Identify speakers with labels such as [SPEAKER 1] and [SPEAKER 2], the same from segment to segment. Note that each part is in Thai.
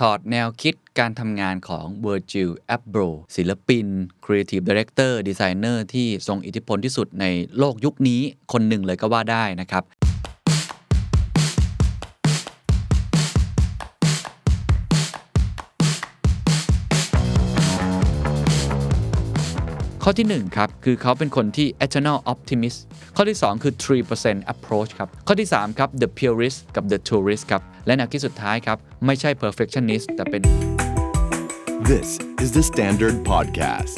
[SPEAKER 1] ถอดแนวคิดการทำงานของ Virgil Abloh ศิลปิน Creative Director Designer ที่ทรงอิทธิพลที่สุดในโลกยุคนี้คนหนึ่งเลยก็ว่าได้นะครับข้อที่1ครับคือเขาเป็นคนที่ eternal optimist ข้อที่ 2 คือ 3% approach ครับ ข้อที่ 3 ครับ the purist กับ the tourist ครับ และแนวคิดสุดท้ายครับ ไม่ใช่ perfectionist แต่เป็น
[SPEAKER 2] This is the Standard Podcast.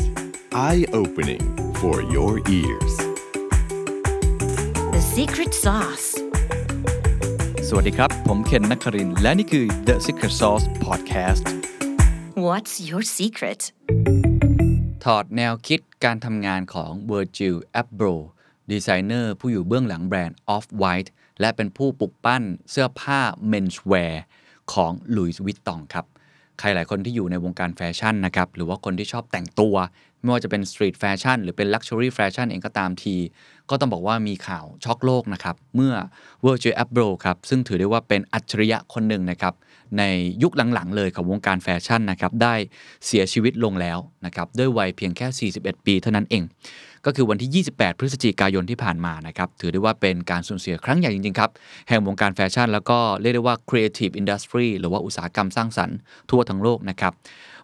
[SPEAKER 2] Eye opening for your ears.
[SPEAKER 3] The secret sauce.
[SPEAKER 1] สวัสดีครับ ผมเคนนักครินทร์และนี่คือ The Secret Sauce Podcast
[SPEAKER 3] What's your secret?
[SPEAKER 1] ถอดแนวคิดการทำงานของ Virgil Abloh ดีไซเนอร์ผู้อยู่เบื้องหลังแบรนด์ Off-White และเป็นผู้ปลุกปั้นเสื้อผ้า menswear ของ Louis Vuitton ครับ ใครหลายคนที่อยู่ในวงการแฟชั่นนะครับ หรือว่าคนที่ชอบแต่งตัว ไม่ว่าจะเป็นสตรีทแฟชั่นหรือเป็น Luxury Fashion เองก็ตามที ก็ต้องบอกว่ามีข่าวช็อกโลกนะครับ เมื่อ Virgil Abloh ครับ ซึ่งถือได้ว่าเป็นอัจฉริยะคนหนึ่งนะครับ ในยุคหลังๆ เลยของวงการแฟชั่นนะครับ ได้เสียชีวิตลงแล้วนะครับ ด้วยวัยเพียงแค่ 41 ปีเท่านั้นเอง ก็คือวันที่ 28 พฤศจิกายนที่ผ่านมานะครับถือได้ว่าเป็นการสูญเสียครั้งใหญ่จริงๆครับแห่งวงการแฟชั่น แล้วก็เรียกได้ว่า creative industry หรือว่าอุตสาหกรรมสร้างสรรค์ทั่วทั้งโลกนะครับ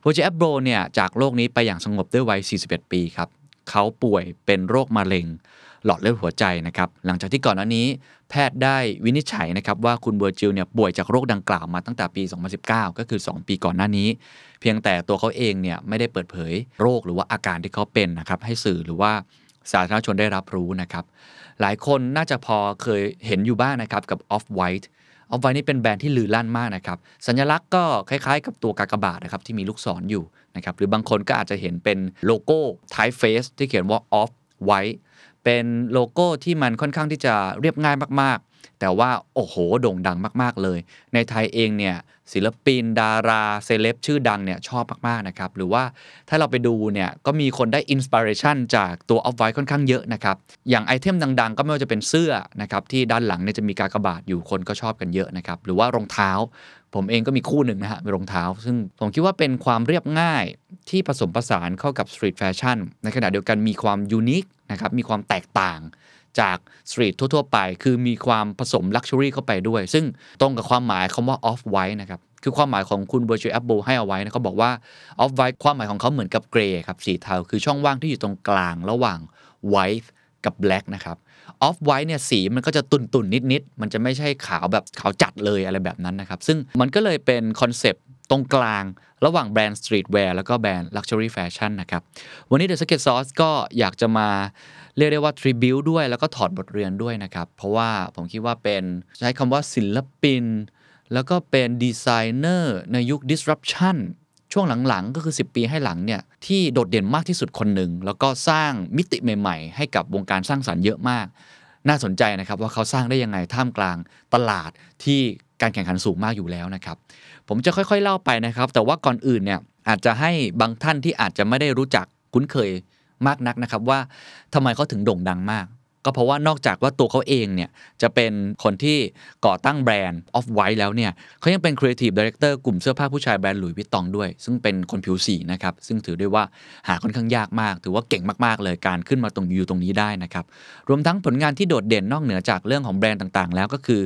[SPEAKER 1] โ r จ i แอบโบเนี่ยจากโลกนี้ไปอย่างสงบด้วยวัย 41 ปีครับเขาป่วยเป็นโรคมะเร็ง หลอดเลือดหัวใจนะครับหลังจากที่ก่อนหน้านี้ แพทย์ได้วินิจฉัยนะครับว่าคุณเวอร์จิลเนี่ยป่วยจากโรคดังกล่าวมาตั้งแต่ปี 2019 ก็คือ 2 ปีก่อนหน้านี้ เพียงแต่ตัวเขาเองเนี่ยไม่ได้เปิดเผยโรคหรือว่าอาการที่เขาเป็นนะครับให้สื่อหรือว่าสาธารณชนได้รับรู้นะครับหลายคนน่าจะพอเคยเห็นอยู่บ้างนะครับกับ Off White ออฟไวนี่เป็นแบรนด์ที่ลือลั่นมากนะครับ สัญลักษณ์ก็คล้ายๆ กับตัวกากบาทนะครับที่มีลูกศรออยู่นะครับหรือบางคนก็อาจจะเห็นเป็นโลโก้ typeface ที่เขียนว่า off white เป็นโลโก้ที่มันค่อนข้างที่จะเรียบง่ายมากๆ แต่ว่าโอ้โหโด่งดังมากๆเลย ในไทยเองเนี่ยศิลปิน ดาราเซเลบชื่อดังเนี่ยชอบมากๆนะครับหรือว่าถ้าเราไปดูเนี่ยก็มีคนได้ inspiration จากตัว Off White ค่อนข้างเยอะนะครับอย่างไอเทมดัง ๆ ก็ไม่ว่าจะเป็นเสื้อนะครับที่ด้านหลังเนี่ยจะมีกากบาทอยู่คนก็ชอบกันเยอะนะครับหรือว่ารองเท้า ผมเองก็มีคู่หนึ่งนะฮะเป็นรองเท้า ซึ่งผมคิดว่าเป็นความเรียบง่ายที่ผสมผสานเข้ากับ street fashion ในขณะเดียวกันมีความ unique นะครับมีความแตกต่างจาก street ทั่ว ๆ ไป คือมีความผสม luxury เข้าไปด้วย ซึ่งตรงกับความหมายคำว่า off white นะครับ คือความหมายของคุณ Virgil Abloh ให้เอาไว้นะเขาบอกว่า off white ความหมายของเขาเหมือนกับ grey ครับสีเทา คือช่องว่างที่อยู่ตรงกลางระหว่าง white กับ black นะครับ off white เนี่ยสีมันก็จะตุ่นๆนิดๆมันจะไม่ใช่ขาวแบบขาวจัดเลยอะไรแบบนั้นนะครับ ซึ่งมันก็เลยเป็นคอนเซปต์ตรงกลางระหว่างแบรนด์ streetwear แล้วก็แบรนด์ luxury fashion นะครับ วันนี้ The Secret Sauce ก็อยากจะมาเรียกได้ว่าทริบิวด้วยแล้วก็ถอดบทเรียนด้วยนะครับ เพราะว่าผมคิดว่าเป็นใช้คำว่าศิลปิน แล้วก็เป็นดีไซเนอร์ในยุค disruption ช่วงหลังๆ ก็คือ 10 ปีให้หลังเนี่ยที่โดดเด่นมากที่สุดคนหนึ่งแล้วก็สร้างมิติใหม่ ๆ ให้กับวงการสร้างสรรค์เยอะมาก น่าสนใจนะครับว่าเขาสร้างได้ยังไงท่ามกลางตลาดที่การแข่งขันสูงมากอยู่แล้วนะครับ ผมจะค่อยๆเล่าไปนะครับ แต่ว่าก่อนอื่นเนี่ยอาจจะให้บางท่านที่อาจจะไม่ได้รู้จักคุ้นเคยมากนักนะครับว่าทำไมเขาถึงโด่งดังมาก ก็เพราะว่านอกจากว่าตัวเขาเองเนี่ยจะเป็นคนที่ก่อตั้งแบรนด์ Off White แล้วเนี่ยเขายังเป็น Creative Director กลุ่มเสื้อผ้าผู้ชายแบรนด์หลุยส์วิตตองด้วย ซึ่งเป็นคนผิวสีนะครับซึ่งถือได้ว่าหาค่อนข้างยากมาก ถือว่าเก่งมากๆเลยการขึ้นมาตรงอยู่ตรงนี้ได้นะครับรวมทั้งผลงานที่โดดเด่นนอกเหนือจากเรื่องของแบรนด์ต่างๆ แล้วก็คือ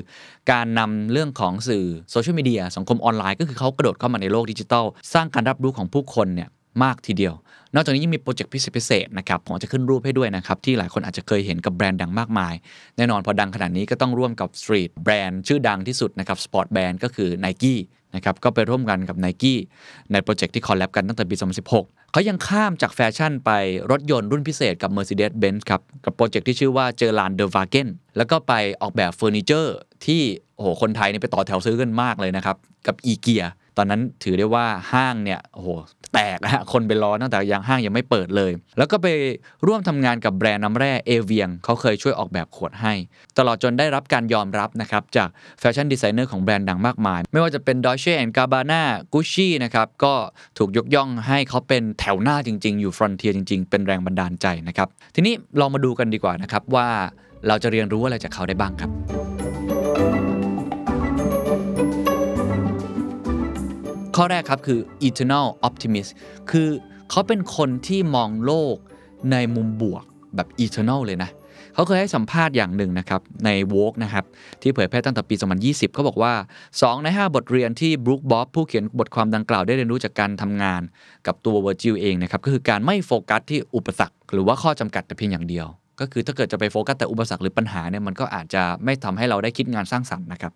[SPEAKER 1] การนำเรื่องของสื่อโซเชียลมีเดียสังคมออนไลน์ก็คือเขากระโดดเข้ามาในโลกดิจิทัลสร้างการรับรู้ของผู้คนเนี่ย มากทีเดียว นอกจากนี้ยังมีโปรเจกต์พิเศษพิเศษนะครับผมจะขึ้นรูปให้ด้วยนะครับ ที่หลายคนอาจจะเคยเห็นกับแบรนด์ดังมากมาย แน่นอนพอดังขนาดนี้ก็ต้องร่วมกับ street brand ชื่อดังที่สุดนะครับ sport brand ก็คือ n i กี้นะครับก็ไปร่วมกันกับ n i กี้ในโปรเจกต์ที่ collab กันตั้งแต่ปี 2016 เขายังข้ามจากแฟชั่นไปรถยนต์รุ่นพิเศษกับ Mercedes-Benz ครับกับโปรเจกต์ที่ชื่อว่า Geländewagenแล้วก็ไปออกแบบเฟอร์นิเจอร์ที่โอ้โหคนไทยนี่ไปต่อแถวซื้อกันมากเลยนะครับกับอีเกีย ตอนนั้นถือได้ว่าห้างเนี่ยโอ้โหแตกนะฮะคนไปรอตั้งแต่ยังห้างยังไม่เปิดเลย แล้วก็ไปร่วมทำงานกับแบรนด์น้ำแร่เอเวียงเขาเคยช่วยออกแบบขวดให้ ตลอดจนได้รับการยอมรับนะครับจาก fashion designer ของแบรนด์ดังมากมาย ไม่ว่าจะเป็น Dolce Gabbana Gucci นะครับก็ถูกยกย่องให้เขาเป็นแถวหน้าจริง ๆ อยู่ frontier จริง ๆ เป็นแรงบันดาลใจนะครับทีนี้ลองมาดูกันดีกว่านะครับว่าเราจะเรียนรู้อะไรจากเขาได้บ้างครับ ข้อแรกครับคือ eternal optimist คือเขาเป็นคนที่มองโลกในมุมบวกแบบ eternal เลยนะเขาเคยให้สัมภาษณ์อย่างหนึ่งนะครับ ใน w o k นะครับ ที่เผยแพร่ตั้งแต่ปี 2020 เขาบอกว่า 2 ใน 5 บทเรียนที่บรูคบ๊อบผู้เขียนบทความดังกล่าวได้เรียนรู้จากการทำงานกับตัวเวอร์จิลเองนะครับ ก็คือการไม่โฟกัสที่อุปสรรค หรือว่าข้อจำกัดแต่เพียงอย่างเดียว ก็คือถ้าเกิดจะไปโฟกัสแต่อุปสรรคหรือปัญหาเนี่ยมันก็อาจจะไม่ทำให้เราได้คิดงานสร้างสรรค์นะครับ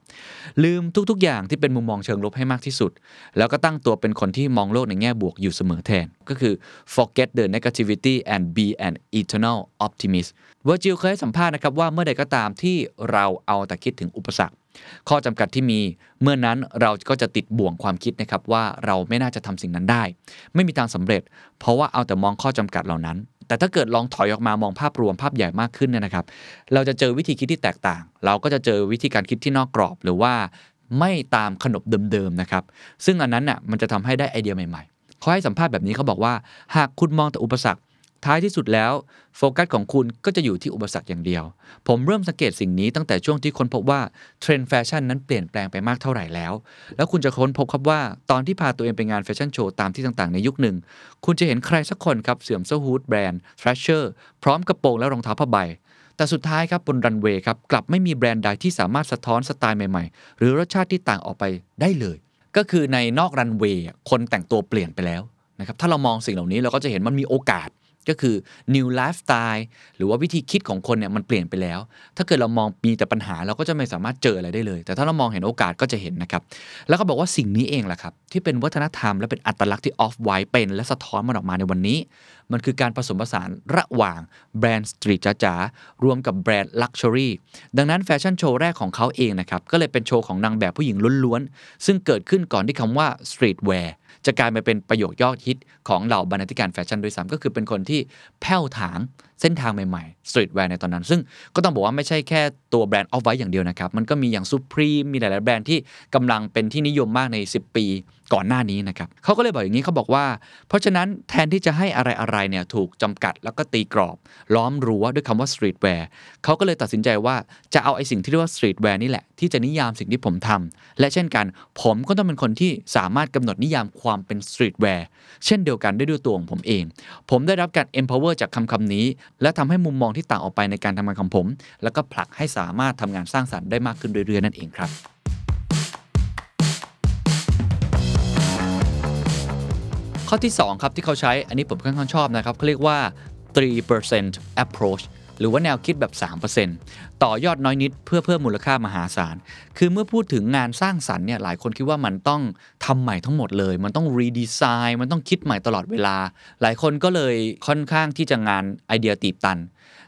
[SPEAKER 1] ลืมทุกๆ อย่างที่เป็นมุมมองเชิงลบให้มากที่สุด แล้วก็ตั้งตัวเป็นคนที่มองโลกในแง่บวกอยู่เสมอแทน ก็คือ forget the negativity and be an eternal optimist Virgil เคยสัมภาษณ์นะครับว่าเมื่อใดก็ตามที่เราเอาแต่คิดถึงอุปสรรค ข้อจำกัดที่มีเมื่อนั้นเราก็จะติดบ่วงความคิดนะครับว่าเราไม่น่าจะทำสิ่งนั้นได้ ไม่มีทางสำเร็จ เพราะว่าเอาแต่มองข้อจำกัดเหล่านั้น แต่ถ้าเกิดลองถอยออกมามองภาพรวมภาพใหญ่มากขึ้นเนี่ยนะครับ เราจะเจอวิธีคิดที่แตกต่าง เราก็จะเจอวิธีการคิดที่นอกกรอบ หรือว่าไม่ตามขนบเดิมๆนะครับ ซึ่งอันนั้นน่ะมันจะทำให้ได้ไอเดียใหม่ๆเขาให้สัมภาษณ์แบบนี้เขาบอกว่า หากคุณมองแต่อุปสรรค ท้ายที่สุดแล้วโฟกัสของคุณก็จะอยู่ที่อุปสรรคอย่างเดียว ผมเริ่มสังเกตสิ่งนี้ตั้งแต่ช่วงที่ค้นพบว่าเทรนด์แฟชั่นนั้นเปลี่ยนแปลงไปมากเท่าไหร่แล้ว แล้วคุณจะค้นพบครับว่าตอนที่พาตัวเองไปงานแฟชั่นโชว์ตามที่ต่างๆในยุคหนึ่ง คุณจะเห็นใครสักคนครับเสื่อมเสื้อฮูดแบรนด์ Thrasher พร้อมกระโปรงและรองเท้าผ้าใบแต่สุดท้ายครับบนรันเวย์ครับกลับไม่มีแบรนด์ใดที่สามารถสะท้อนสไตล์ใหม่ๆ หรือรสชาติที่ต่างออกไปได้เลย ก็คือในนอกรันเวย์คนแต่งตัวเปลี่ยนไปแล้วนะครับถ้าเรามองสิ่งเหล่านี้เราก็จะเห็นมันมีโอกาส ก็คือ new lifestyle หรือว่าวิธีคิดของคนเนี่ยมันเปลี่ยนไปแล้ว ถ้าเกิดเรามองมีแต่ปัญหาเราก็จะไม่สามารถเจออะไรได้เลย แต่ถ้าเรามองเห็นโอกาสก็จะเห็นนะครับ แล้วก็บอกว่าสิ่งนี้เองแหละครับ ที่เป็นวัฒนธรรมและเป็นอัตลักษณ์ที่ Off-White เป็นและสะท้อนมันออกมาในวันนี้ มันคือการผสมผสานระหว่างแบรนด์ street จ๋าๆรวมกับแบรนด์ luxury ดังนั้นแฟชั่นโชว์แรกของเขาเองนะครับ ก็เลยเป็นโชว์ของนางแบบผู้หญิงล้วนๆ ซึ่งเกิดขึ้นก่อนที่คำว่า streetwearจะกลายมาเป็นประโยคยอดฮิตของเหล่าบรรณาธิการแฟชั่นด้วยซ้ำก็คือเป็นคนที่แผ้วถางเส้นทางใหม่ๆ streetwear ในตอนนั้น ซึ่งก็ต้องบอกว่าไม่ใช่แค่ตัวแบรนด์ Off-White อย่างเดียวนะครับ มันก็มีอย่าง Supreme มีหลายๆแบรนด์ที่กำลังเป็นที่นิยมมากใน 10 ปี ก่อนหน้านี้นะครับเขาก็เลยบอกอย่างนี้เขาบอกว่า เพราะฉะนั้นแทนที่จะให้อะไรๆเนี่ยถูกจำกัดแล้วก็ตีกรอบ ล้อมรั้วด้วยคำว่า streetwear เขาก็เลยตัดสินใจว่าจะเอาไอ้สิ่งที่เรียกว่า streetwear นี่แหละ ที่จะนิยามสิ่งที่ผมทำและเช่นกัน ผมก็ต้องเป็นคนที่สามารถกำหนดนิยามความเป็นสตรีทแวร์เช่นเดียวกันได้ด้วยตัวของผมเอง ผมได้รับการ empower จากคำคำนี้ และทำให้มุมมองที่ต่างออกไปในการทำงานของผม แล้วก็ผลักให้สามารถทำงานสร้างสรรค์ได้มากขึ้นเรื่อยๆนั่นเองครับ ข้อที่ 2 ครับที่เขาใช้อันนี้ผมค่อนข้างชอบนะครับเขาเรียกว่า 3% approach หรือว่าแนวคิดแบบ 3%ต่อยอดน้อยนิดเพื่อเพิ่มมูลค่ามหาศาล คือเมื่อพูดถึงงานสร้างสรรค์เนี่ยหลายคนคิดว่ามันต้องทำใหม่ทั้งหมดเลย มันต้องรีดีไซน์มันต้องคิดใหม่ตลอดเวลา หลายคนก็เลยค่อนข้างที่จะงานไอเดียตีบตัน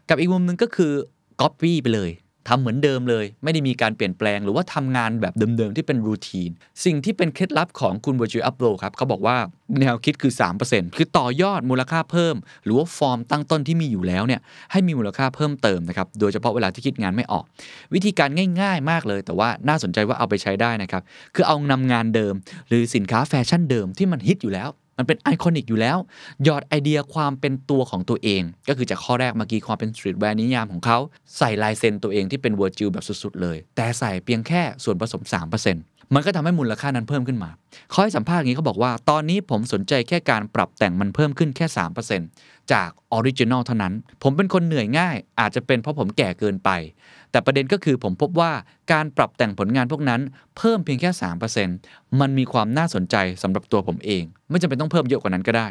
[SPEAKER 1] กับอีกมุมหนึ่งก็คือ copy ไปเลย ทำเหมือนเดิมเลย ไม่ได้มีการเปลี่ยนแปลง หรือว่าทำงานแบบเดิมๆ ที่เป็นรูทีน สิ่งที่เป็นเคล็ดลับของคุณ Virtual Upload ครับเขาบอกว่าแนวคิดคือ 3%คือต่อยอดมูลค่าเพิ่ม หรือว่าฟอร์มตั้งต้นที่มีอยู่แล้วเนี่ยให้มีมูลค่าเพิ่มเติมนะครับโดยเฉพาะเวลาที่คิดงานไม่ออก วิธีการง่าย ๆ มากเลย แต่ว่าน่าสนใจว่าเอาไปใช้ได้นะครับคือเอานำงานเดิม หรือสินค้าแฟชั่นเดิมที่มันฮิตอยู่แล้ว มันเป็น iconic อยู่แล้ว หยอดไอเดียความเป็นตัวของตัวเอง ก็คือจากข้อแรกเมื่อกี้ความเป็น streetwear นิยามของเขา ใส่ลายเซ็นตัวเองที่เป็นเวอร์จิลแบบสุดๆเลย แต่ใส่เพียงแค่ส่วนผสม 3% มันก็ทำให้มูลค่านั้นเพิ่มขึ้นมาเขาให้สัมภาษณ์อย่างนี้เขาบอกว่า ตอนนี้ผมสนใจแค่การปรับแต่งมันเพิ่มขึ้นแค่ 3%จาก original เท่านั้น ผมเป็นคนเหนื่อยง่าย อาจจะเป็นเพราะผมแก่เกินไป แต่ประเด็นก็คือผมพบว่าการปรับแต่งผลงานพวกนั้นเพิ่มเพียงแค่ 3%มันมีความน่าสนใจสำหรับตัวผมเอง ไม่จำเป็นต้องเพิ่มเยอะกว่านั้นก็ได้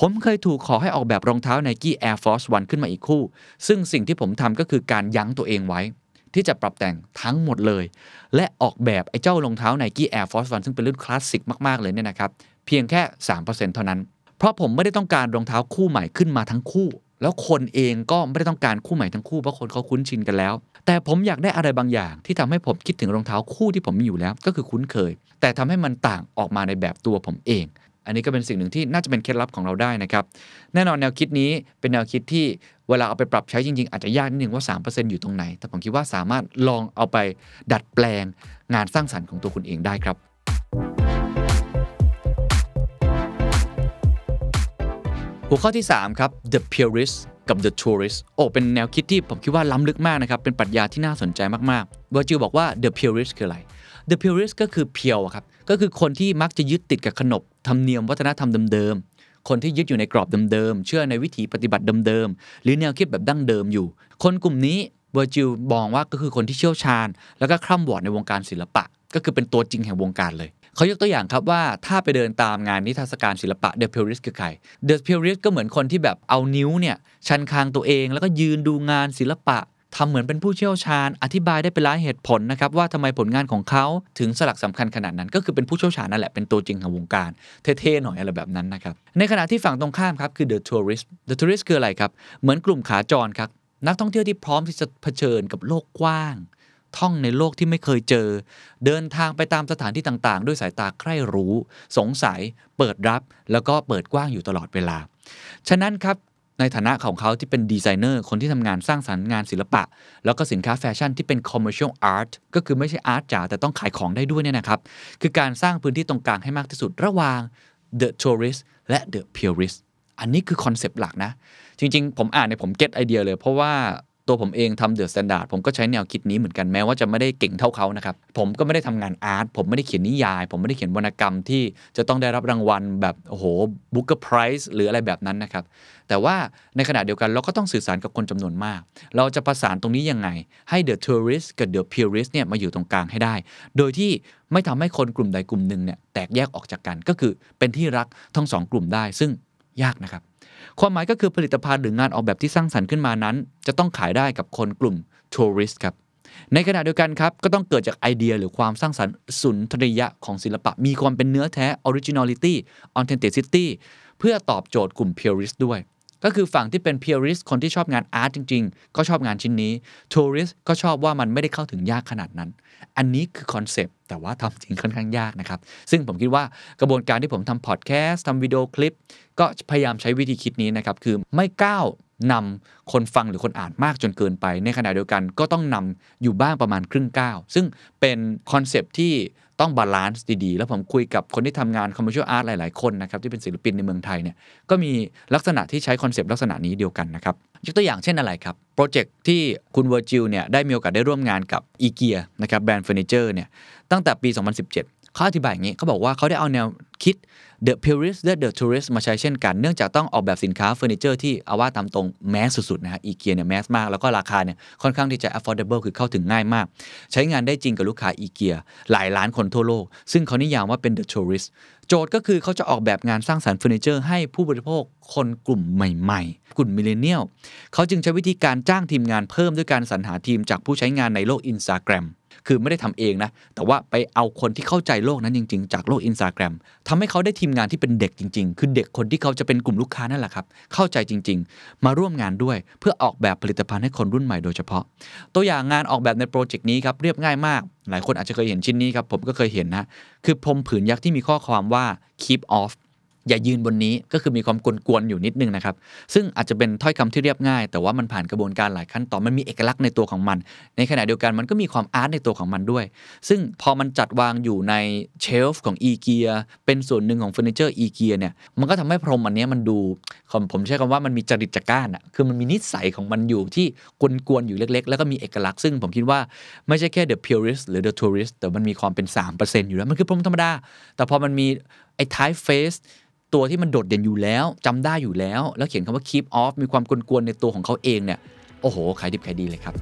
[SPEAKER 1] ผมเคยถูกขอให้ออกแบบรองเท้า Nike Air Force One ขึ้นมาอีกคู่ ซึ่งสิ่งที่ผมทำก็คือการยั้งตัวเองไว้ ที่จะปรับแต่งทั้งหมดเลย และออกแบบไอ้เจ้ารองเท้า Nike Air Force One ซึ่งเป็นรุ่นคลาสสิกมากๆเลยเนี่ยนะครับเพียงแค่ 3%เท่านั้น เพราะผมไม่ได้ต้องการรองเท้าคู่ใหม่ขึ้นมาทั้งคู่ แล้วคนเองก็ไม่ได้ต้องการคู่ใหม่ทั้งคู่เพราะคนเขาคุ้นชินกันแล้ว แต่ผมอยากได้อะไรบางอย่าง ที่ทำให้ผมคิดถึงรองเท้าคู่ที่ผมมีอยู่แล้ว ก็คือคุ้นเคย แต่ทำให้มันต่างออกมาในแบบตัวผมเอง อันนี้ก็เป็นสิ่งหนึ่งที่น่าจะเป็นเคล็ดลับของเราได้นะครับ แน่นอนแนวคิดนี้เป็นแนวคิดที่ เวลาเอาไปปรับใช้จริง ๆ อาจจะยากนิดนึงว่า 3%อยู่ตรงไหน แต่ผมคิดว่าสามารถลองเอาไปดัดแปลงงานสร้างสรรค์ของตัวคุณเองได้ครับ หัวข้อที่ 3 ครับ the purist กับ the tourist โอ้ เป็นแนวคิดที่ผมคิดว่าล้ำลึกมากนะครับ เป็นปรัชญาที่น่าสนใจมากๆเวอร์จิลบอกว่า the purist คืออะไร the purist ก็คือเพียวครับ ก็คือคนที่มักจะยึดติดกับขนบธรรมเนียมวัฒนธรรมเดิม คนที่ยึดอยู่ในกรอบเดิมๆ เชื่อในวิถีปฏิบัติเดิมๆ หรือแนวคิดแบบดั้งเดิมอยู่ คนกลุ่มนี้เวอร์จิลมองว่าก็คือคนที่เชี่ยวชาญ แล้วก็คร่ำวอดในวงการศิลปะ ก็คือเป็นตัวจริงแห่งวงการเลยเขายกตัวอย่างครับว่าถ้าไปเดินตามงานนิทรรศการศิลปะ The Purist คือใคร The Purist ก็เหมือนคนที่แบบเอานิ้วเนี่ยชันคางตัวเองแล้วก็ยืนดูงานศิลปะ ทำเหมือนเป็นผู้เชี่ยวชาญ อธิบายได้เป็นหลายเหตุผลนะครับว่าทำไมผลงานของเขาถึงสลักสำคัญขนาดนั้น ก็คือเป็นผู้เชี่ยวชาญนั่นแหละเป็นตัวจริงของวงการเท่ๆหน่อยอะไรแบบนั้นนะครับในขณะที่ฝั่งตรงข้ามครับคือ The Tourist The Tourist คืออะไรครับเหมือนกลุ่มขาจรครับนักท่องเที่ยวที่พร้อมที่จะเผชิญกับโลกกว้าง ท่องในโลกที่ไม่เคยเจอ เดินทางไปตามสถานที่ต่างๆ ด้วยสายตาใคร่รู้ สงสัย เปิดรับ แล้วก็เปิดกว้างอยู่ตลอดเวลา ฉะนั้นครับ ในฐานะของเขาที่เป็นดีไซเนอร์คนที่ทำงานสร้างสรรค์งานศิลปะ แล้วก็สินค้าแฟชั่นที่เป็น commercial art ก็คือไม่ใช่ art จ๋าแต่ต้องขายของได้ด้วยเนี่ยนะครับ คือการสร้างพื้นที่ตรงกลางให้มากที่สุดระหว่าง the tourist และ the purist อันนี้คือคอนเซปต์หลักนะ จริง ๆ ผมอ่านเนี่ยผม get idea เลย เพราะว่า ตัวผมเองทำ THE STANDARD ผมก็ใช้แนวคิดนี้เหมือนกันแม้ว่าจะไม่ได้เก่งเท่าเขานะครับ ผมก็ไม่ได้ทำงาน art ผมไม่ได้เขียนนิยาย ผมไม่ได้เขียนวรรณกรรมที่จะต้องได้รับรางวัลแบบโอ้โห Booker Prize หรืออะไรแบบนั้นนะครับ แต่ว่าในขณะเดียวกันเราก็ต้องสื่อสารกับคนจำนวนมาก เราจะประสานตรงนี้ยังไง ให้ the tourist กับ the purist เนี่ยมาอยู่ตรงกลางให้ได้ โดยที่ไม่ทำให้คนกลุ่มใดกลุ่มหนึ่งเนี่ยแตกแยกออกจากกันก็คือเป็นที่รักทั้งสองกลุ่มได้ซึ่งยากนะครับ ความหมายก็คือผลิตภัณฑ์หรืองานออกแบบที่สร้างสรรค์ขึ้นมานั้น จะต้องขายได้กับคนกลุ่มทัวริสต์ครับในขณะเดียวกันครับ ก็ต้องเกิดจากไอเดียหรือความสร้างสรรค์สุนทรียะของศิลปะ มีความเป็นเนื้อแท้ originality authenticity เพื่อตอบโจทย์กลุ่ม purist ด้วย ก็คือฝั่งที่เป็น purist คนที่ชอบงานอาร์ตจริง ๆ ก็ชอบงานชิ้นนี้ tourist ก็ชอบว่ามันไม่ได้เข้าถึงยากขนาดนั้น อันนี้คือคอนเซปต์แต่ว่าทำจริงค่อนข้างยากนะครับ ซึ่งผมคิดว่ากระบวนการที่ผมทำพอดแคสต์ทำวิดีโอคลิป ก็พยายามใช้วิธีคิดนี้นะครับ คือไม่ก้าวนำคนฟังหรือคนอ่านมากจนเกินไป ในขณะเดียวกันก็ต้องนำอยู่บ้างประมาณครึ่งก้าว ซึ่งเป็นคอนเซปต์ที่ต้อง balance ดี ๆ แล้วผมคุยกับคนที่ทำงาน commercial art หลาย ๆ คนนะครับ ที่เป็นศิลปินในเมืองไทยเนี่ยก็มีลักษณะที่ใช้คอนเซปต์ลักษณะนี้เดียวกันนะครับ ยกตัวอย่างเช่นอะไรครับ โปรเจกต์ที่คุณเวอร์จิลเนี่ยได้มีโอกาสได้ร่วมงานกับอีเกียนะครับแบรนด์เฟอร์นิเจอร์เนี่ยตั้งแต่ปี 2017เขาอธิบายอย่างนี้เขาบอกว่าเขาได้เอาแนวคิด The Purist และ The Tourist มาใช้เช่นกัน เนื่องจากต้องออกแบบสินค้าเฟอร์นิเจอร์ที่เอาว่าตามตรง mass สุดๆนะฮะอีเกียเนี่ย mass มาก แล้วก็ราคาเนี่ยค่อนข้างที่จะ affordable คือเข้าถึงง่ายมาก ใช้งานได้จริงกับลูกค้าอีเกียหลายล้านคนทั่วโลก ซึ่งเขานิยามว่าเป็น The Tourist โจทย์ก็คือเขาจะออกแบบงานสร้างสรรค์เฟอร์นิเจอร์ให้ผู้บริโภคคนกลุ่มใหม่ๆ กลุ่ม millennial เขาจึงใช้วิธีการจ้างทีมงานเพิ่มด้วยการสรรหาทีมจากผู้ใช้งานในโลก Instagram คือไม่ได้ทำเองนะ แต่ว่าไปเอาคนที่เข้าใจโลกนั้นจริง ๆ จากโลก Instagram ทำให้เขาได้ทีมงานที่เป็นเด็กจริง ๆ คือเด็กคนที่เขาจะเป็นกลุ่มลูกค้านั่นแหละครับ เข้าใจจริง ๆ มาร่วมงานด้วย เพื่อออกแบบผลิตภัณฑ์ให้คนรุ่นใหม่โดยเฉพาะ ตัวอย่างงานออกแบบในโปรเจกต์นี้ครับเรียบง่ายมาก หลายคนอาจจะเคยเห็นชิ้นนี้ครับผมก็เคยเห็นนะคือพรมผืนยักษ์ที่มีข้อความว่า keep off อย่ายืนบนนี้ก็คือมีความกวนๆอยู่นิดนึงนะครับ ซึ่งอาจจะเป็นถ้อยคำที่เรียบง่าย แต่ว่ามันผ่านกระบวนการหลายขั้นตอนมันมีเอกลักษณ์ในตัวของมัน ในขณะเดียวกันมันก็มีความ art ในตัวของมันด้วย ซึ่งพอมันจัดวางอยู่ใน shelf ของอีเกียเป็นส่วนหนึ่งของเฟอร์นิเจอร์อีเกียเนี่ยมันก็ทำให้พรมอันนี้มันดูผมใช้คำว่ามันมีจริตจะก้านอะคือมันมีนิสัยของมันอยู่ที่กวนๆอยู่เล็ก ๆ แล้วก็มีเอกลักษณ์ซึ่งผมคิดว่าไม่ใช่แค่ the purist หรือ the tourist แต่มันมีความเป็น 3%อยู่แล้วมันคือพรมธรรมดาแต่พอมันมีไอ้ type face ตัวที่มันโดดเด่นอยู่แล้วจำได้อยู่แล้ว แล้วเขียนคำว่า keep off มีความกวนๆในตัวของเขาเองเนี่ยโอ้โหขายดิบขายดีเลยครับ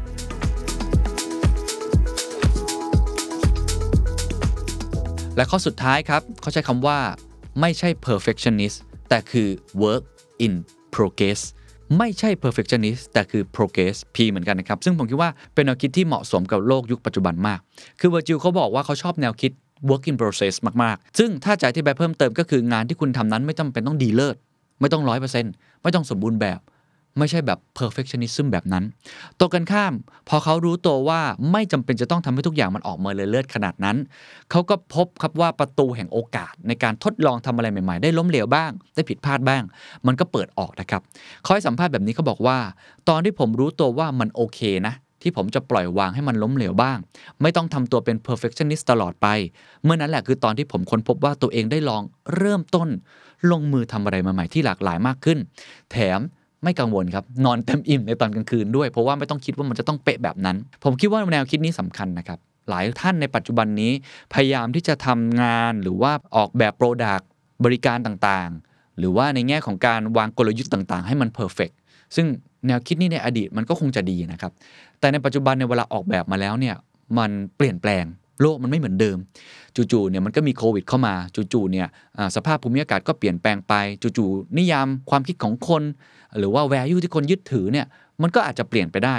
[SPEAKER 1] และข้อสุดท้ายครับเขาใช้คำว่าไม่ใช่ perfectionist แต่คือ work in progress ไม่ใช่ perfectionist แต่คือ progress P เหมือนกันนะครับ ซึ่งผมคิดว่าเป็นแนวคิดที่เหมาะสมกับโลกยุคปัจจุบันมาก คือ Virgil เขาบอกว่าเขาชอบแนวคิด work in process มากๆ ซึ่งถ้าจะอธิบายเพิ่มเติมก็คืองานที่คุณทำนั้นไม่จำเป็นต้องดีเลิศไม่ต้องร้อยเปอร์เซ็นต์ไม่ต้องสมบูรณ์แบบ ไม่ใช่แบบ perfectionism แบบนั้นตัวกันข้าม พอเขารู้ตัวว่าไม่จำเป็นจะต้องทำให้ทุกอย่างมันออกมาเลยเลิศขนาดนั้น เขาก็พบครับว่าประตูแห่งโอกาสในการทดลองทำอะไรใหม่ๆ ได้ล้มเหลวบ้าง ได้ผิดพลาดบ้าง มันก็เปิดออกนะครับเขาให้สัมภาษณ์แบบนี้เขาบอกว่า ตอนที่ผมรู้ตัวว่ามันโอเคนะ ที่ผมจะปล่อยวางให้มันล้มเหลวบ้าง ไม่ต้องทำตัวเป็น perfectionist ตลอดไป เมื่อนั้นแหละคือตอนที่ผมค้นพบว่าตัวเองได้ลองเริ่มต้น ลงมือทำอะไรใหม่ๆที่หลากหลายมากขึ้น แถมไม่กังวลครับ นอนเต็มอิ่มในตอนกลางคืนด้วย เพราะว่าไม่ต้องคิดว่ามันจะต้องเป๊ะแบบนั้น ผมคิดว่าแนวคิดนี้สำคัญนะครับหลายท่านในปัจจุบันนี้ พยายามที่จะทำงานหรือว่าออกแบบโปรดักต์บริการต่างๆ หรือว่าในแง่ของการวางกลยุทธ์ต่างๆ ให้มันเพอร์เฟกซึ่งแนวคิดนี้ในอดีตมันก็คงจะดีนะครับ แต่ในปัจจุบันในเวลาออกแบบมาแล้วเนี่ยมันเปลี่ยนแปลงโลกมันไม่เหมือนเดิม จู่ๆเนี่ยมันก็มีโควิดเข้ามาจู่ๆเนี่ยสภาพภูมิอากาศก็เปลี่ยนแปลงไปจู่ๆนิยามความคิดของคน หรือว่า value ที่คนยึดถือเนี่ยมันก็อาจจะเปลี่ยนไปได้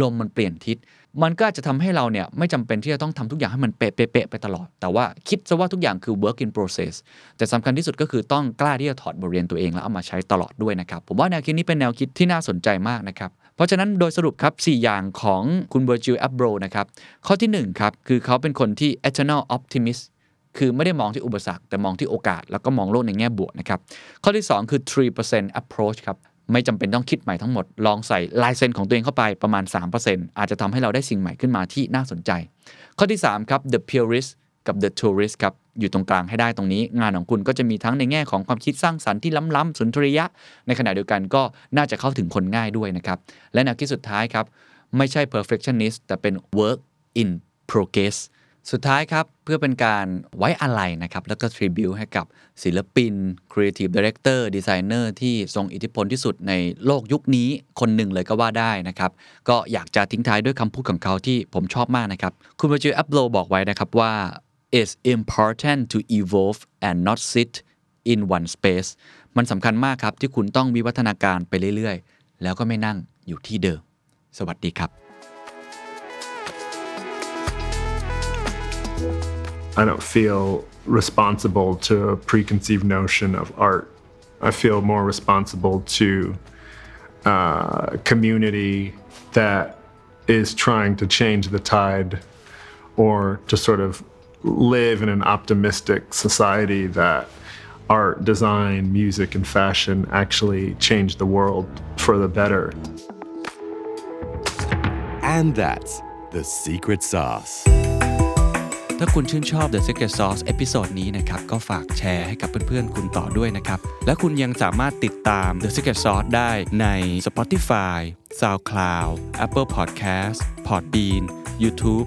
[SPEAKER 1] ลมมันเปลี่ยนทิศ มันก็อาจจะทำให้เราเนี่ยไม่จำเป็นที่จะต้องทำทุกอย่างให้มันเป๊ะๆไปตลอด แต่ว่าคิดซะว่าทุกอย่างคือ work in process แต่สำคัญที่สุดก็คือต้องกล้าที่จะถอดบทเรียนตัวเองแล้วเอามาใช้ตลอดด้วยนะครับ ผมว่าแนวคิดนี้เป็นแนวคิดที่น่าสนใจมากนะครับ เพราะฉะนั้นโดยสรุปครับ 4 อย่างของคุณ Virgil Abloh นะครับ ข้อที่ 1 ครับ คือเขาเป็นคนที่ eternal optimist คือไม่ได้มองที่อุปสรรค แต่มองที่โอกาส แล้วก็มองโลกในแง่บวกนะครับ ข้อที่ 2 คือ 3% approach ครับ ไม่จำเป็นต้องคิดใหม่ทั้งหมด ลองใส่ลายเซ็นของตัวเองเข้าไปประมาณ 3%อาจจะทำให้เราได้สิ่งใหม่ขึ้นมาที่น่าสนใจ ข้อที่3ครับ the purist กับ the tourist ครับ อยู่ตรงกลางให้ได้ตรงนี้ งานของคุณก็จะมีทั้งในแง่ของความคิดสร้างสรรค์ที่ล้ำๆสุนทรียะ ในขณะเดียวกันก็น่าจะเข้าถึงคนง่ายด้วยนะครับ และแนวคิดสุดท้ายครับ ไม่ใช่ perfectionist แต่เป็น work in progress สุดท้ายครับ เพื่อเป็นการไว้อาลัยนะครับ แล้วก็ tribute ให้กับศิลปิน creative director designer ที่ทรงอิทธิพลที่สุดในโลกยุคนี้คนหนึ่งเลยก็ว่าได้นะครับ ก็อยากจะทิ้งท้ายด้วยคำพูดของเขาที่ผมชอบมากนะครับ คุณ Virgil Abloh บอกไว้นะครับว่า it's important to evolve and not sit in one space มันสำคัญมากครับที่คุณต้องวิวัฒนาการไปเรื่อยๆ แล้วก็ไม่นั่งอยู่ที่เดิม สวัสดีครับ
[SPEAKER 4] I don't feel responsible to a preconceived notion of art. I feel more responsible to uh, community that is trying to change the tide or to sort of live in an optimistic society that art, design, music, and fashion actually change the world for the better.
[SPEAKER 2] And that's the secret sauce.
[SPEAKER 1] ถ้าคุณชื่นชอบ The Secret Sauce เอพิโซดนี้นะครับ ก็ฝากแชร์ให้กับเพื่อนๆ คุณต่อด้วยนะครับ และคุณยังสามารถติดตาม The Secret Sauce ได้ใน Spotify, SoundCloud, Apple Podcast, Podbean, YouTube